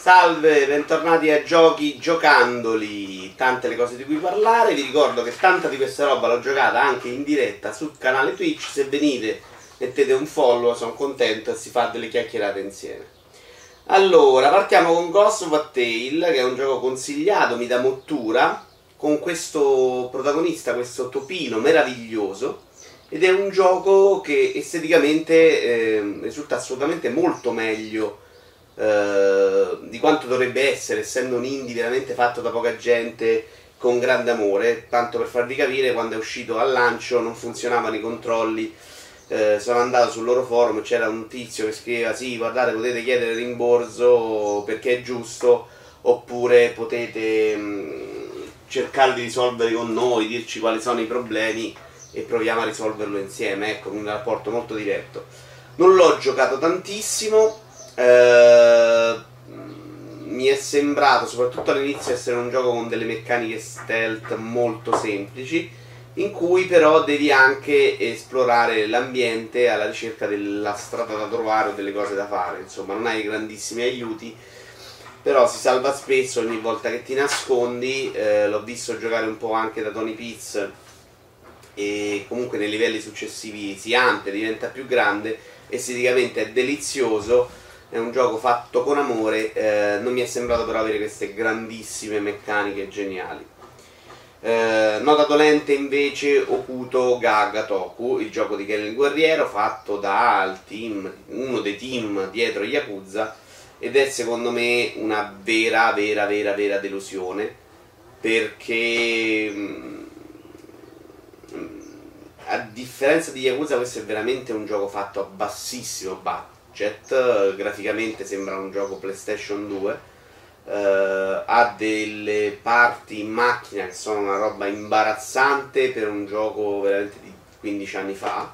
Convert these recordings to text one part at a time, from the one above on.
Salve, bentornati a Giochi Giocandoli, tante le cose di cui parlare, vi ricordo che tanta di questa roba l'ho giocata anche in diretta sul canale Twitch, se venite mettete un follow, sono contento e si fa delle chiacchierate insieme. Allora, partiamo con Ghost of a Tale, che è un gioco consigliato, mi dà mottura, con questo protagonista, questo topino meraviglioso, ed è un gioco che esteticamente eh, risulta assolutamente molto meglio eh, di quanto dovrebbe essere, essendo un indie veramente fatto da poca gente con grande amore. Tanto per farvi capire, quando è uscito al lancio non funzionavano i controlli. Eh, sono andato sul loro forum, c'era un tizio che scriveva: Sì, guardate, potete chiedere rimborso perché è giusto, oppure potete mh, mm, cercare di risolvere con noi, dirci quali sono i problemi e proviamo a risolverlo insieme. Ecco, un rapporto molto diretto. Non l'ho giocato tantissimo, eh, mi è sembrato, soprattutto all'inizio, essere un gioco con delle meccaniche stealth molto semplici, in cui però devi anche esplorare l'ambiente alla ricerca della strada da trovare o delle cose da fare. Insomma, non hai grandissimi aiuti, però si salva spesso ogni volta che ti nascondi. Eh, l'ho visto giocare un po' anche da Tony Piz e comunque nei livelli successivi si amplia, diventa più grande, esteticamente è delizioso è un gioco fatto con amore, eh, non mi è sembrato però avere queste grandissime meccaniche geniali. Eh, nota dolente invece Okuto Gaga Toku, il gioco di Ken il Guerriero fatto dal team, uno dei team dietro Yakuza ed è secondo me una vera, vera, vera, vera delusione perché mm, a differenza di Yakuza questo è veramente un gioco fatto a bassissimo budget Jet graficamente sembra un gioco PlayStation 2 Uh, ha delle parti in macchina che sono una roba imbarazzante per un gioco veramente di 15 anni fa.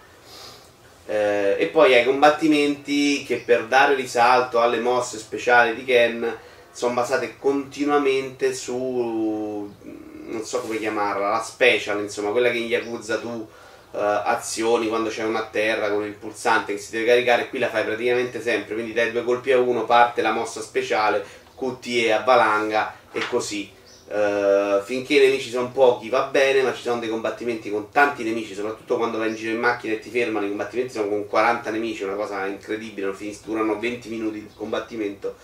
Uh, e poi hai combattimenti che per dare risalto alle mosse speciali di Ken sono basate continuamente su non so come chiamarla, la special, insomma, quella che in Yakuza tu uh, azioni quando c'è una terra con il pulsante che si deve caricare, qui la fai praticamente sempre, quindi dai due colpi a uno parte la mossa speciale, QTE a valanga e così. Uh, finché i nemici sono pochi va bene, ma ci sono dei combattimenti con tanti nemici, soprattutto quando vai in giro in macchina e ti fermano, i combattimenti sono con 40 nemici, una cosa incredibile, durano 20 minuti di combattimento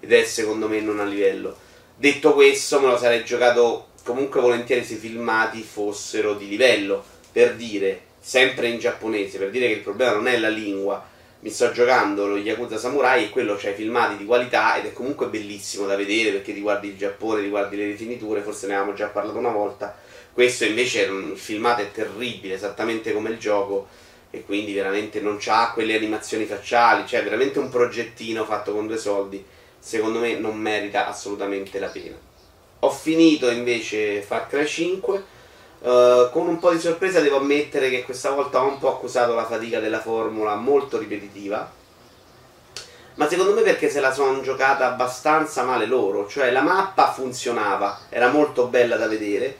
ed è secondo me non a livello. Detto questo, me lo sarei giocato comunque volentieri se i filmati fossero di livello per dire, sempre in giapponese, per dire che il problema non è la lingua, mi sto giocando lo Yakuza Samurai e quello c'ha i filmati di qualità ed è comunque bellissimo da vedere perché riguardi il Giappone, riguardi le rifiniture, forse ne avevamo già parlato una volta. Questo invece il filmato è terribile, esattamente come il gioco e quindi veramente non ha quelle animazioni facciali, cioè veramente un progettino fatto con due soldi, secondo me non merita assolutamente la pena. Ho finito invece Far Cry 5 Uh, con un po' di sorpresa devo ammettere che questa volta ho un po' accusato la fatica della formula molto ripetitiva. Ma secondo me perché se la sono giocata abbastanza male loro, cioè la mappa funzionava, era molto bella da vedere,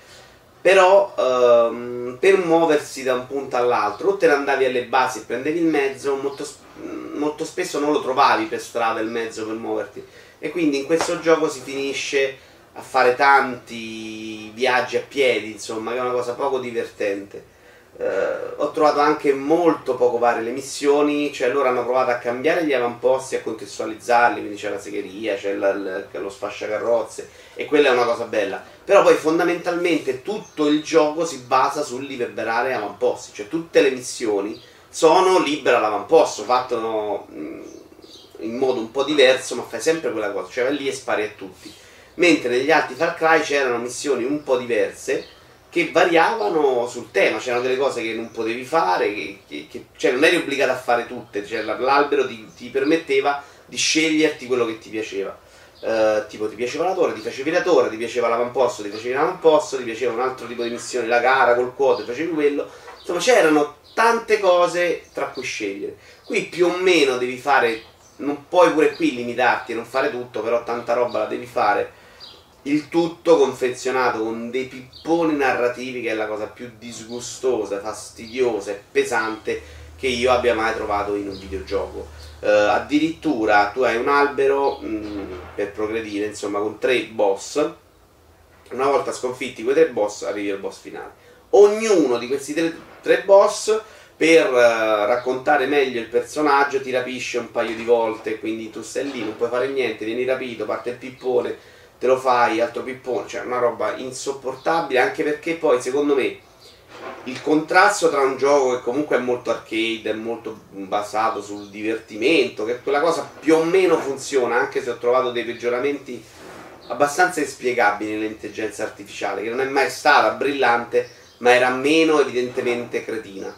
però um, per muoversi da un punto all'altro, o te ne andavi alle basi e prendevi il mezzo, molto, molto spesso non lo trovavi per strada il mezzo per muoverti. E quindi in questo gioco si finisce a fare tanti viaggi a piedi, insomma, che è una cosa poco divertente. Uh, ho trovato anche molto poco varie le missioni, cioè loro hanno provato a cambiare gli avamposti, a contestualizzarli, quindi c'è la segheria, c'è la, la, lo sfasciacarrozze e quella è una cosa bella. Però poi fondamentalmente tutto il gioco si basa sul liberare avamposti, cioè tutte le missioni sono libera l'avamposto, fatto in modo un po' diverso, ma fai sempre quella cosa, cioè vai lì e spari a tutti mentre negli altri Far Cry c'erano missioni un po' diverse che variavano sul tema, c'erano delle cose che non potevi fare, che, che, che, cioè non eri obbligato a fare tutte, cioè l'albero ti, ti, permetteva di sceglierti quello che ti piaceva. Uh, tipo ti piaceva la torre, ti facevi la torre, ti piaceva l'avamposto, ti facevi l'avamposto, ti piaceva un altro tipo di missione, la gara col quote, facevi quello. Insomma c'erano tante cose tra cui scegliere. Qui più o meno devi fare, non puoi pure qui limitarti e non fare tutto, però tanta roba la devi fare il tutto confezionato con dei pipponi narrativi che è la cosa più disgustosa, fastidiosa e pesante che io abbia mai trovato in un videogioco. Uh, addirittura tu hai un albero mh, mm, per progredire, insomma, con tre boss. Una volta sconfitti quei tre boss, arrivi al boss finale. Ognuno di questi tre, tre boss per uh, raccontare meglio il personaggio ti rapisce un paio di volte, quindi tu stai lì, non puoi fare niente, vieni rapito, parte il pippone, te lo fai, altro pippone, cioè una roba insopportabile, anche perché poi secondo me il contrasto tra un gioco che comunque è molto arcade, è molto basato sul divertimento, che quella cosa più o meno funziona, anche se ho trovato dei peggioramenti abbastanza inspiegabili nell'intelligenza artificiale, che non è mai stata brillante, ma era meno evidentemente cretina.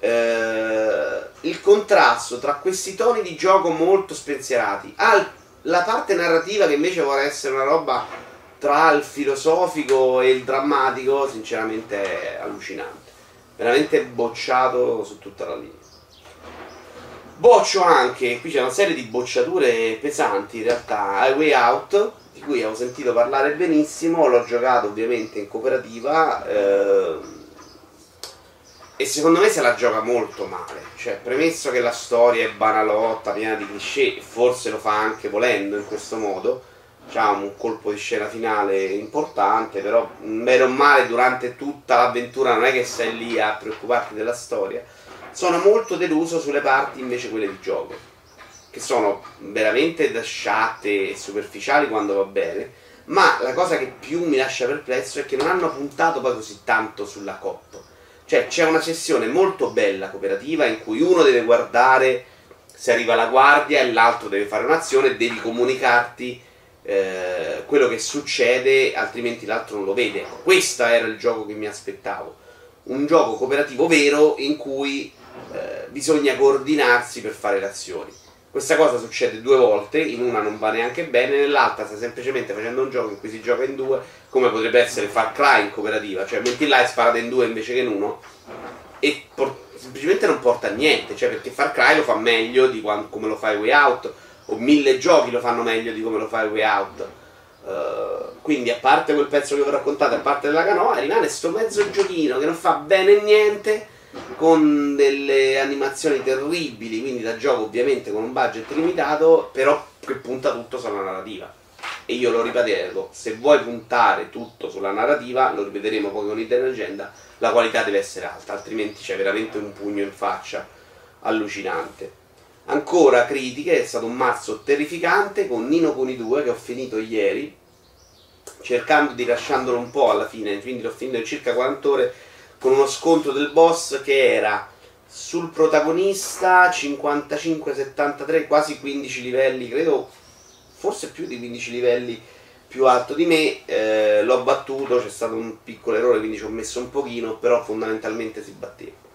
Eh, il contrasto tra questi toni di gioco molto spensierati, la parte narrativa che invece vuole essere una roba tra il filosofico e il drammatico, sinceramente è allucinante. Veramente bocciato su tutta la linea. Boccio anche, qui c'è una serie di bocciature pesanti in realtà, Highway Out, di cui ho sentito parlare benissimo, l'ho giocato ovviamente in cooperativa eh, e secondo me se la gioca molto male, cioè premesso che la storia è banalotta, piena di cliché, forse lo fa anche volendo in questo modo, ha un colpo di scena finale importante, però meno male durante tutta l'avventura non è che sei lì a preoccuparti della storia. Sono molto deluso sulle parti invece quelle di gioco, che sono veramente dasciate e superficiali quando va bene, ma la cosa che più mi lascia perplesso è che non hanno puntato poi così tanto sulla coppa. Cioè c'è una sessione molto bella cooperativa in cui uno deve guardare se arriva la guardia e l'altro deve fare un'azione e devi comunicarti eh, quello che succede, altrimenti l'altro non lo vede. Questo era il gioco che mi aspettavo. Un gioco cooperativo vero in cui eh, bisogna coordinarsi per fare le azioni. Questa cosa succede due volte, in una non va neanche bene, nell'altra sta semplicemente facendo un gioco in cui si gioca in due, come potrebbe essere Far Cry in cooperativa, cioè metti là e sparate in due invece che in uno, e por- semplicemente non porta a niente, cioè perché Far Cry lo fa meglio di quando, come lo fai Way Out, o mille giochi lo fanno meglio di come lo fa Way Out. Uh, quindi a parte quel pezzo che vi ho raccontato, a parte della canoa, rimane sto mezzo giochino che non fa bene niente, con delle animazioni terribili, quindi da gioco ovviamente con un budget limitato, però che punta tutto sulla narrativa. E io lo ripeto, se vuoi puntare tutto sulla narrativa, lo ripeteremo poi con Hidden Agenda, la qualità deve essere alta, altrimenti c'è veramente un pugno in faccia allucinante. Ancora critiche, è stato un mazzo terrificante con Nino Kuni 2 che ho finito ieri, cercando di lasciandolo un po' alla fine, quindi l'ho finito in circa 40 ore con uno scontro del boss che era sul protagonista 55-73, quasi 15 livelli, credo forse più di 15 livelli più alto di me, eh, l'ho battuto, c'è stato un piccolo errore, quindi ci ho messo un pochino, però fondamentalmente si batteva.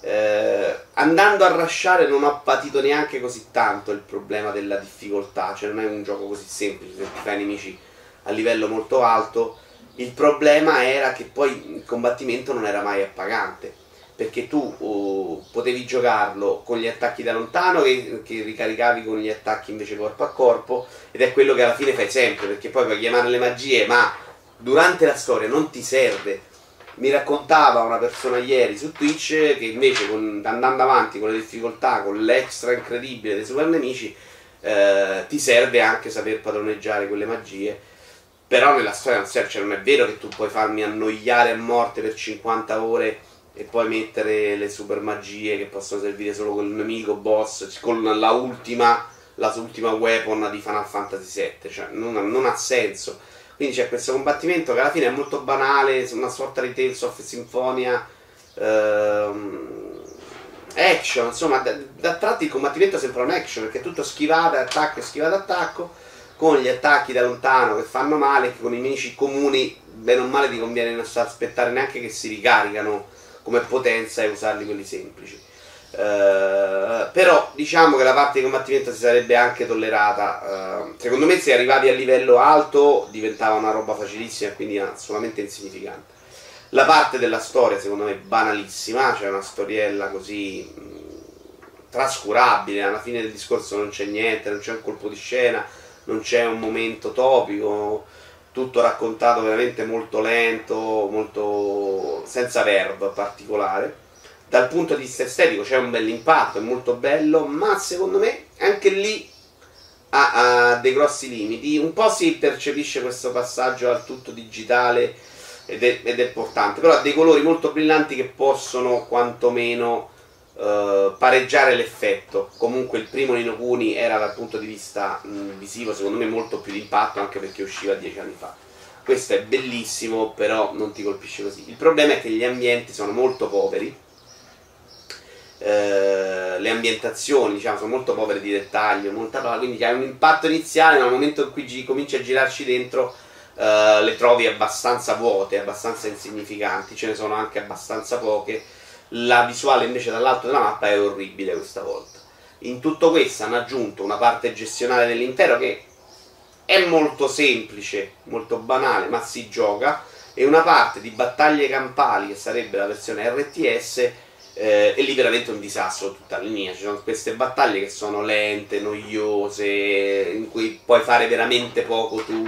Eh, andando a rasciare non ho patito neanche così tanto il problema della difficoltà, cioè non è un gioco così semplice se ti fai nemici a livello molto alto. Il problema era che poi il combattimento non era mai appagante, perché tu uh, potevi giocarlo con gli attacchi da lontano che, che, ricaricavi con gli attacchi invece corpo a corpo ed è quello che alla fine fai sempre, perché poi puoi chiamare le magie, ma durante la storia non ti serve mi raccontava una persona ieri su Twitch che invece con, andando avanti con le difficoltà, con l'extra incredibile dei super nemici, eh, ti serve anche saper padroneggiare quelle magie. Però nella storia non serve, cioè non è vero che tu puoi farmi annoiare a morte per 50 ore e poi mettere le super magie che possono servire solo con il nemico boss, con la ultima, la ultima weapon di Final Fantasy VII, cioè non, non ha senso. Quindi c'è questo combattimento che alla fine è molto banale, una sorta di Tales of Symphonia ehm, action, insomma, da, da, tratti il combattimento sembra un action perché è tutto schivata, attacco, schivata, attacco, con gli attacchi da lontano che fanno male, che con i nemici comuni, bene o male, ti conviene non aspettare neanche che si ricaricano come potenza e usarli quelli semplici. Uh, però diciamo che la parte di combattimento si sarebbe anche tollerata. Uh, secondo me, se arrivavi a livello alto diventava una roba facilissima e quindi assolutamente insignificante. La parte della storia, secondo me, è banalissima, cioè una storiella così mh, trascurabile. Alla fine del discorso non c'è niente, non c'è un colpo di scena, non c'è un momento topico. Tutto raccontato veramente molto lento, molto senza verbo particolare dal punto di vista estetico c'è un bel impatto, è molto bello, ma secondo me anche lì ha, ha dei grossi limiti. Un po' si percepisce questo passaggio al tutto digitale ed è, ed è importante, però ha dei colori molto brillanti che possono quantomeno uh, pareggiare l'effetto. Comunque il primo Nino Kuni era dal punto di vista mh, visivo secondo me molto più d'impatto anche perché usciva dieci anni fa. Questo è bellissimo, però non ti colpisce così. Il problema è che gli ambienti sono molto poveri. Eh, le ambientazioni diciamo, sono molto povere di dettaglio, molta quindi hai un impatto iniziale, ma nel momento in cui cominci a girarci dentro eh, le trovi abbastanza vuote, abbastanza insignificanti, ce ne sono anche abbastanza poche. La visuale invece dall'alto della mappa è orribile questa volta. In tutto questo hanno aggiunto una parte gestionale dell'intero che è molto semplice, molto banale, ma si gioca. E una parte di battaglie campali, che sarebbe la versione RTS, eh, è lì veramente un disastro tutta la linea. Ci sono queste battaglie che sono lente, noiose, in cui puoi fare veramente poco tu.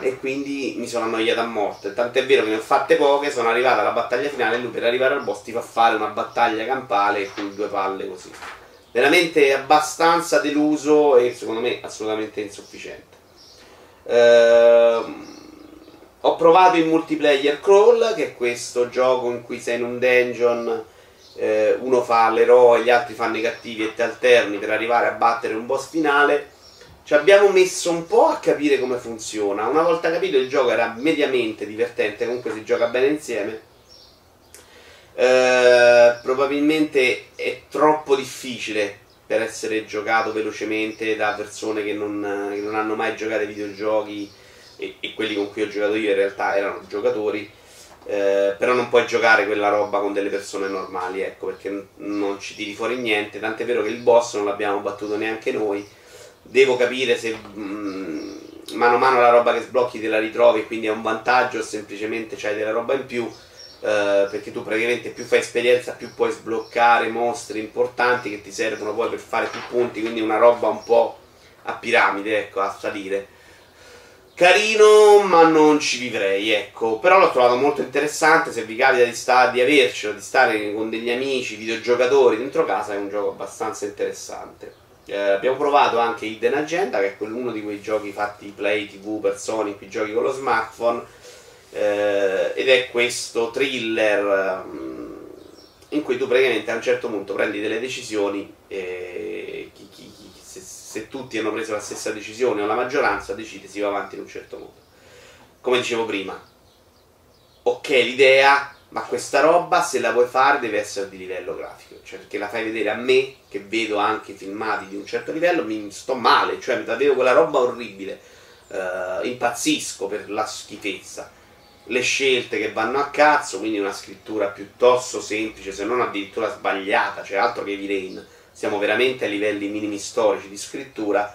E quindi mi sono annoiato a morte. Tant'è vero che ne ho fatte poche, sono arrivato alla battaglia finale e lui per arrivare al boss ti fa fare una battaglia campale con due palle così. Veramente abbastanza deluso e secondo me assolutamente insufficiente. Uh, ho provato il multiplayer crawl, che è questo gioco in cui sei in un dungeon, eh, uno fa l'eroe, gli altri fanno i cattivi e ti alterni per arrivare a battere un boss finale. Ci abbiamo messo un po' a capire come funziona. Una volta capito il gioco era mediamente divertente, comunque si gioca bene insieme. Eh, probabilmente è troppo difficile per essere giocato velocemente da persone che non, che non hanno mai giocato ai videogiochi e, e, quelli con cui ho giocato io in realtà erano giocatori eh, però non puoi giocare quella roba con delle persone normali ecco perché non ci tiri fuori niente tant'è vero che il boss non l'abbiamo battuto neanche noi devo capire se mh, mm, mano a mano la roba che sblocchi te la ritrovi quindi è un vantaggio o semplicemente c'hai della roba in più Uh, perché tu praticamente più fai esperienza più puoi sbloccare mostri importanti che ti servono poi per fare più punti quindi una roba un po' a piramide ecco a salire. Carino ma non ci vivrei ecco. Però l'ho trovato molto interessante se vi capita di, sta- di avercelo di stare con degli amici videogiocatori dentro casa è un gioco abbastanza interessante uh, abbiamo provato anche Hidden Agenda che è uno di quei giochi fatti play tv per Sony cui giochi con lo smartphone eh, ed è questo thriller um, in cui tu praticamente a un certo punto prendi delle decisioni e chi, chi, chi, se, se, tutti hanno preso la stessa decisione o la maggioranza decide si va avanti in un certo modo. Come dicevo prima, ok l'idea, ma questa roba se la vuoi fare deve essere di livello grafico, cioè perché la fai vedere a me che vedo anche filmati di un certo livello, mi sto male, cioè la vedo quella roba orribile, uh, impazzisco per la schifezza le scelte che vanno a cazzo, quindi una scrittura piuttosto semplice, se non addirittura sbagliata, cioè altro che Vilain. Siamo veramente a livelli minimi storici di scrittura.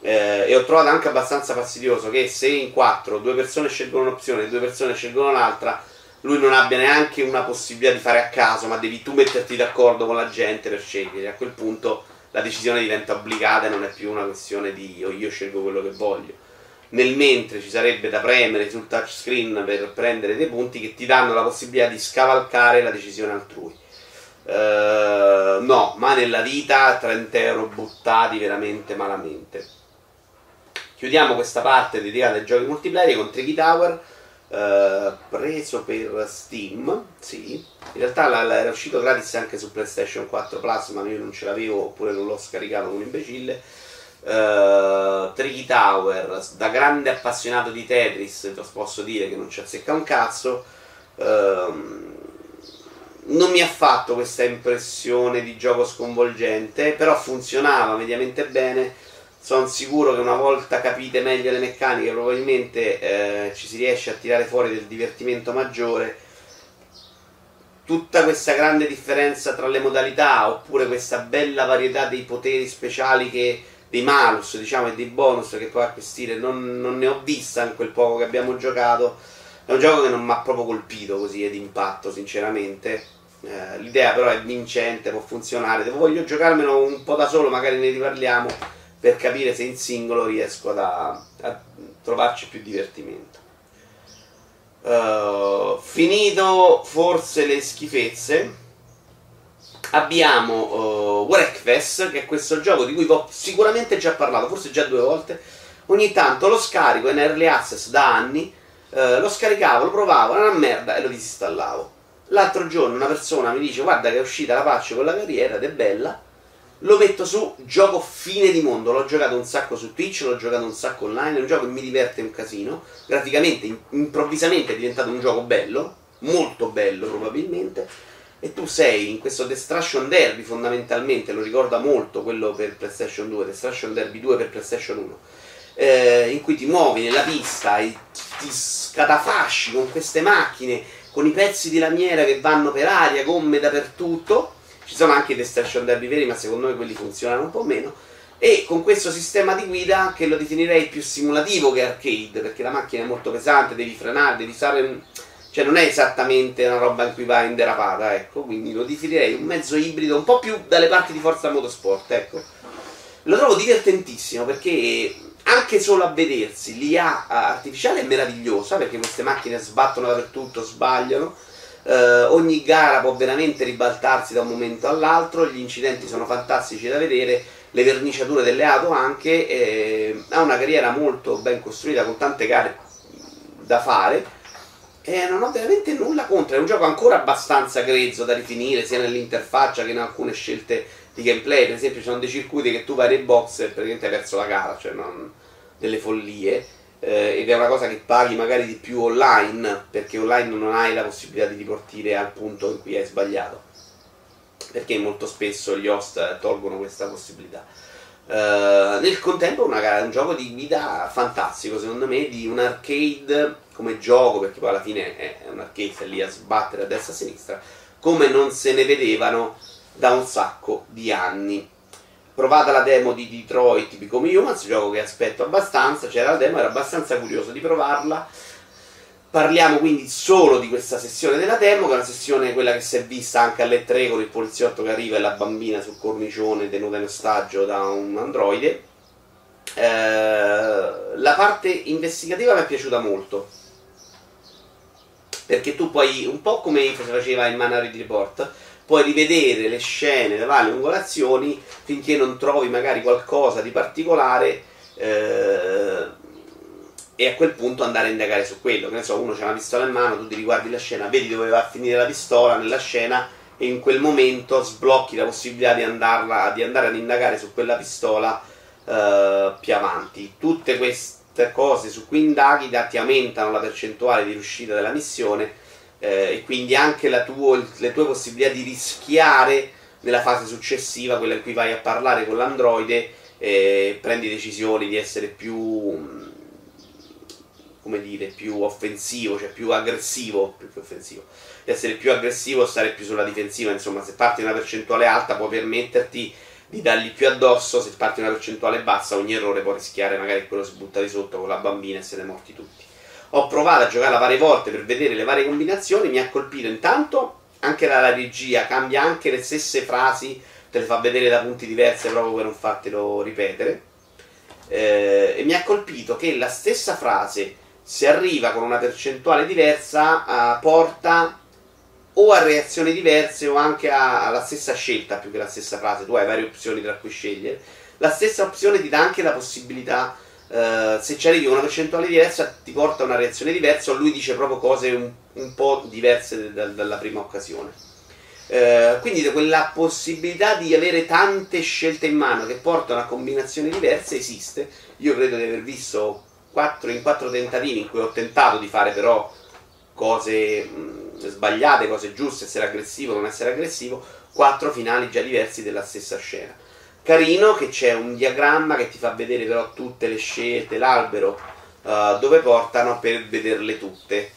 Eh, e ho trovato anche abbastanza fastidioso che se in quattro due persone scelgono un'opzione e due persone scelgono un'altra, lui non abbia neanche una possibilità di fare a caso, ma devi tu metterti d'accordo con la gente per scegliere. A quel punto la decisione diventa obbligata e non è più una questione di io, io scelgo quello che voglio nel mentre ci sarebbe da premere sul touchscreen per prendere dei punti che ti danno la possibilità di scavalcare la decisione altrui. Uh, no, ma nella vita 30 euro buttati veramente malamente. Chiudiamo questa parte dedicata ai giochi multiplayer con Tricky Tower. Uh, preso per Steam, sì, in realtà la, la, era uscito gratis anche su PlayStation 4 Plus, ma io non ce l'avevo oppure non l'ho scaricato come imbecille uh, Tricky Tower, da grande appassionato di Tetris, posso dire che non ci azzecca un cazzo. Uh, non mi ha fatto questa impressione di gioco sconvolgente, però funzionava mediamente bene. Sono sicuro che una volta capite meglio le meccaniche, probabilmente eh, ci si riesce a tirare fuori del divertimento maggiore. Tutta questa grande differenza tra le modalità, oppure questa bella varietà dei poteri speciali che dei malus diciamo, e dei bonus che puoi acquistare non, non, ne ho vista in quel poco che abbiamo giocato. È un gioco che non mi ha proprio colpito così ed impatto sinceramente. Eh, l'idea però è vincente può funzionare. Devo, voglio giocarmelo un po' da solo magari ne riparliamo per capire se in singolo riesco ad, a trovarci più divertimento uh, finito forse le schifezze abbiamo uh, Wreckfest, che è questo gioco di cui ho sicuramente già parlato, forse già due volte. Ogni tanto lo scarico in early access da anni, uh, lo scaricavo, lo provavo, era una merda e lo disinstallavo. L'altro giorno una persona mi dice guarda che è uscita la patch con la carriera ed è bella, lo metto su, gioco fine di mondo, l'ho giocato un sacco su Twitch, l'ho giocato un sacco online, è un gioco che mi diverte un casino, graficamente improvvisamente è diventato un gioco bello, molto bello probabilmente, e tu sei in questo Destruction Derby fondamentalmente, lo ricorda molto quello per PlayStation 2, Destruction Derby 2 per PlayStation 1, eh, in cui ti muovi nella pista e ti scatafasci con queste macchine, con i pezzi di lamiera che vanno per aria, gomme dappertutto, ci sono anche i Destruction Derby veri ma secondo me quelli funzionano un po' meno, e con questo sistema di guida che lo definirei più simulativo che arcade, perché la macchina è molto pesante, devi frenare, devi stare cioè non è esattamente una roba in cui va in derapata, ecco, quindi lo definirei un mezzo ibrido, un po' più dalle parti di Forza Motorsport, ecco. Lo trovo divertentissimo perché anche solo a vedersi l'IA artificiale è meravigliosa perché queste macchine sbattono dappertutto, sbagliano. Eh, ogni gara può veramente ribaltarsi da un momento all'altro, gli incidenti sono fantastici da vedere, le verniciature delle auto anche, eh, ha una carriera molto ben costruita con tante gare da fare e non ho veramente nulla contro. È un gioco ancora abbastanza grezzo da rifinire, sia nell'interfaccia che in alcune scelte di gameplay. Per esempio, ci sono dei circuiti che tu vai nei box e praticamente hai perso la gara, cioè non delle follie. Eh, ed è una cosa che paghi magari di più online, perché online non hai la possibilità di riportire al punto in cui hai sbagliato. Perché molto spesso gli host tolgono questa possibilità. Uh, nel contempo è un gioco di guida fantastico, secondo me, di un arcade come gioco, perché poi alla fine è un arcade lì a sbattere a destra e a sinistra, come non se ne vedevano da un sacco di anni. Provata la demo di Detroit Become Humans, gioco che aspetto abbastanza, c'era la demo, ero abbastanza curioso di provarla Parliamo quindi solo di questa sessione della demo, che è una sessione quella che si è vista anche alle 3 con il poliziotto che arriva e la bambina sul cornicione tenuta in ostaggio da un androide. Eh, la parte investigativa mi è piaciuta molto. Perché tu puoi, un po' come faceva in Minority Report, puoi rivedere le scene, le varie angolazioni finché non trovi magari qualcosa di particolare. Eh, e a quel punto andare a indagare su quello. Che ne so, uno c'ha una pistola in mano, tu ti riguardi la scena, vedi dove va a finire la pistola nella scena e in quel momento sblocchi la possibilità di, andarla, di andare ad indagare su quella pistola uh, più avanti. Tutte queste cose su cui indaghi ti aumentano la percentuale di riuscita della missione eh, e quindi anche tuo, le tue possibilità di rischiare nella fase successiva, quella in cui vai a parlare con l'androide e prendi decisioni di essere più come dire, più offensivo, cioè più aggressivo, più che offensivo, di essere più aggressivo, stare più sulla difensiva, insomma, se parti una percentuale alta può permetterti di dargli più addosso, se parti una percentuale bassa ogni errore può rischiare magari quello si butta di sotto con la bambina e siete morti tutti. Ho provato a giocarla varie volte per vedere le varie combinazioni, mi ha colpito intanto anche la regia, cambia anche le stesse frasi, te le fa vedere da punti diversi proprio per non fartelo ripetere. Eh, e mi ha colpito che la stessa frase se arriva con una percentuale diversa uh, porta o a reazioni diverse o anche alla stessa scelta più che la stessa frase, tu hai varie opzioni tra cui scegliere, la stessa opzione ti dà anche la possibilità, uh, se ci arrivi con una percentuale diversa ti porta a una reazione diversa o lui dice proprio cose un, un po' diverse da, dalla prima occasione. Uh, quindi quella possibilità di avere tante scelte in mano che portano a combinazioni diverse esiste. Io credo di aver visto 4, in quattro tentativi in cui ho tentato di fare però cose mh, sbagliate, cose giuste, essere aggressivo, non essere aggressivo, quattro finali già diversi della stessa scena. Carino che c'è un diagramma che ti fa vedere però tutte le scelte, l'albero uh, dove portano per vederle tutte.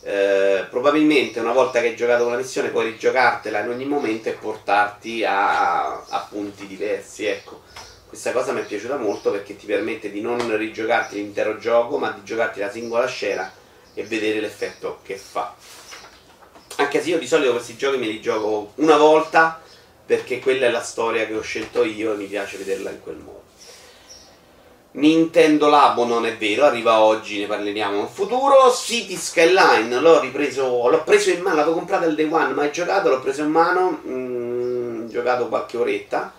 Uh, probabilmente una volta che hai giocato una missione puoi rigiocartela in ogni momento e portarti a, a punti diversi, ecco. Questa cosa mi è piaciuta molto perché ti permette di non rigiocarti l'intero gioco, ma di giocarti la singola scena e vedere l'effetto che fa. Anche se io di solito questi giochi me li gioco una volta perché quella è la storia che ho scelto io e mi piace vederla in quel modo. Nintendo Labo non è vero, arriva oggi, ne parleremo in futuro. City Skyline l'ho ripreso, l'ho preso in mano, l'avevo comprato il day one, mai giocato, l'ho preso in mano. Mm, giocato qualche oretta.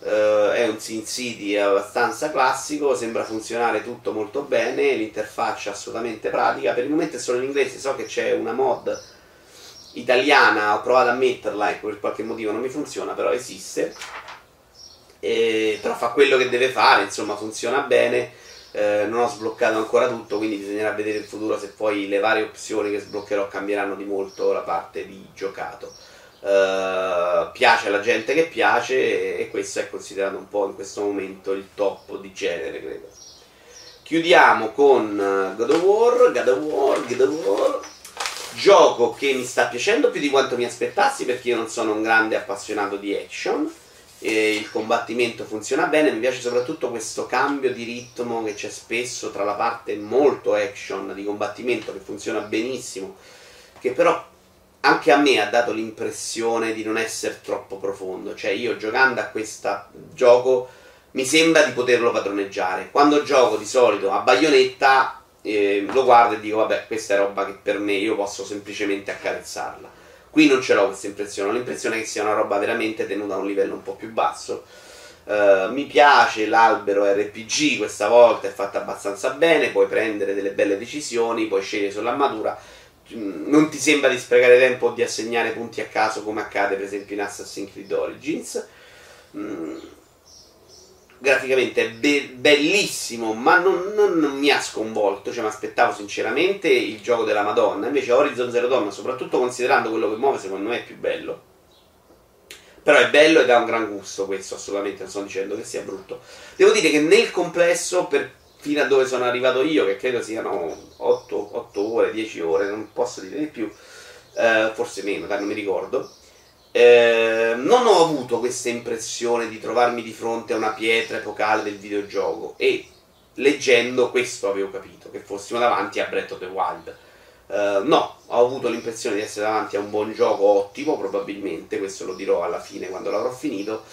Uh, è un Sin City abbastanza classico, sembra funzionare tutto molto bene, l'interfaccia assolutamente pratica. Per il momento è solo in inglese, so che c'è una mod italiana, ho provato a metterla e per qualche motivo non mi funziona, però esiste. E, però fa quello che deve fare, insomma funziona bene. Eh, non ho sbloccato ancora tutto, quindi bisognerà vedere in futuro se poi le varie opzioni che sbloccherò cambieranno di molto la parte di giocato. Eh, piace alla gente che piace e questo è considerato un po' in questo momento il top di genere, credo. Chiudiamo con eh, God of War, God of War, God of War gioco che mi sta piacendo più di quanto mi aspettassi perché io non sono un grande appassionato di action e il combattimento funziona bene mi piace soprattutto questo cambio di ritmo che c'è spesso tra la parte molto action di combattimento che funziona benissimo che però anche a me ha dato l'impressione di non essere troppo profondo. Cioè io giocando a questo gioco mi sembra di poterlo padroneggiare. Quando gioco di solito a baionetta eh, lo guardo e dico vabbè questa è roba che per me io posso semplicemente accarezzarla. Qui non ce l'ho questa impressione ho l'impressione che sia una roba veramente tenuta a un livello un po' più basso. Uh, mi piace l'albero RPG questa volta è fatta abbastanza bene puoi prendere delle belle decisioni puoi scegliere sull'armatura mm, non ti sembra di sprecare tempo o di assegnare punti a caso come accade per esempio in Assassin's Creed Origins? Mm, graficamente è be- bellissimo, ma non, non, non, mi ha sconvolto. Cioè, mi aspettavo sinceramente il gioco della Madonna. Invece, Horizon Zero Dawn, soprattutto considerando quello che muove, secondo me è più bello. Però è bello ed ha un gran gusto questo, assolutamente, non sto dicendo che sia brutto. Devo dire che nel complesso, per, fino a dove sono arrivato io, che credo siano 8, 8 ore, 10 ore, non posso dire di più, eh, forse meno, non mi ricordo eh, non ho avuto questa impressione di trovarmi di fronte a una pietra epocale del videogioco e leggendo questo avevo capito che fossimo davanti a Breath of the Wild. Uh, no, ho avuto l'impressione di essere davanti a un buon gioco ottimo, probabilmente, questo lo dirò alla fine quando l'avrò finito,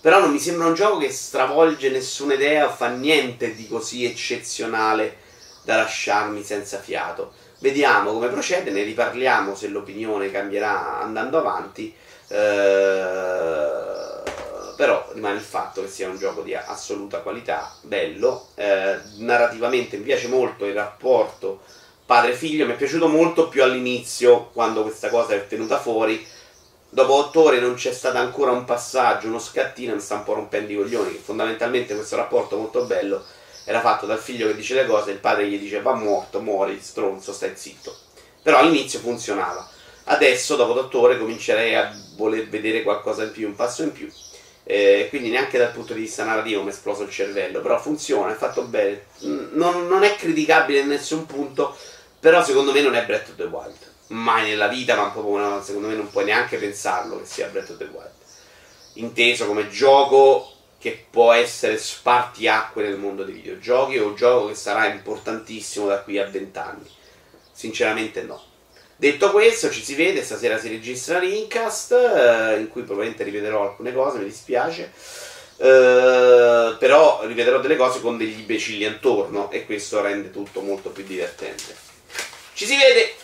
però non mi sembra un gioco che stravolge nessuna idea o fa niente di così eccezionale da lasciarmi senza fiato. Vediamo come procede, ne riparliamo se l'opinione cambierà andando avanti. Eh, però rimane il fatto che sia un gioco di assoluta qualità, bello, eh, narrativamente mi piace molto il rapporto padre-figlio, mi è piaciuto molto più all'inizio quando questa cosa è venuta fuori, dopo otto ore non c'è stato ancora un passaggio, uno scattino, mi sta un po' rompendo i coglioni, fondamentalmente questo rapporto molto bello era fatto dal figlio che dice le cose, il padre gli dice va morto, muori, stronzo, stai zitto. Però all'inizio funzionava. Adesso, dopo dottore, comincerei a voler vedere qualcosa in più, un passo in più. Eh, quindi neanche dal punto di vista narrativo mi è esploso il cervello, però funziona, è fatto bene. Non, non, è criticabile in nessun punto, però secondo me non è Breath of the Wild. Mai nella vita, ma proprio secondo me non puoi neanche pensarlo che sia Breath of the Wild. Inteso come gioco che può essere spartiacque nel mondo dei videogiochi o un gioco che sarà importantissimo da qui a vent'anni. Sinceramente no. Detto questo, ci si vede, stasera si registra Rincast, eh, in cui probabilmente rivedrò alcune cose, mi dispiace. Eh, però rivedrò delle cose con degli imbecilli intorno e questo rende tutto molto più divertente. Ci si vede!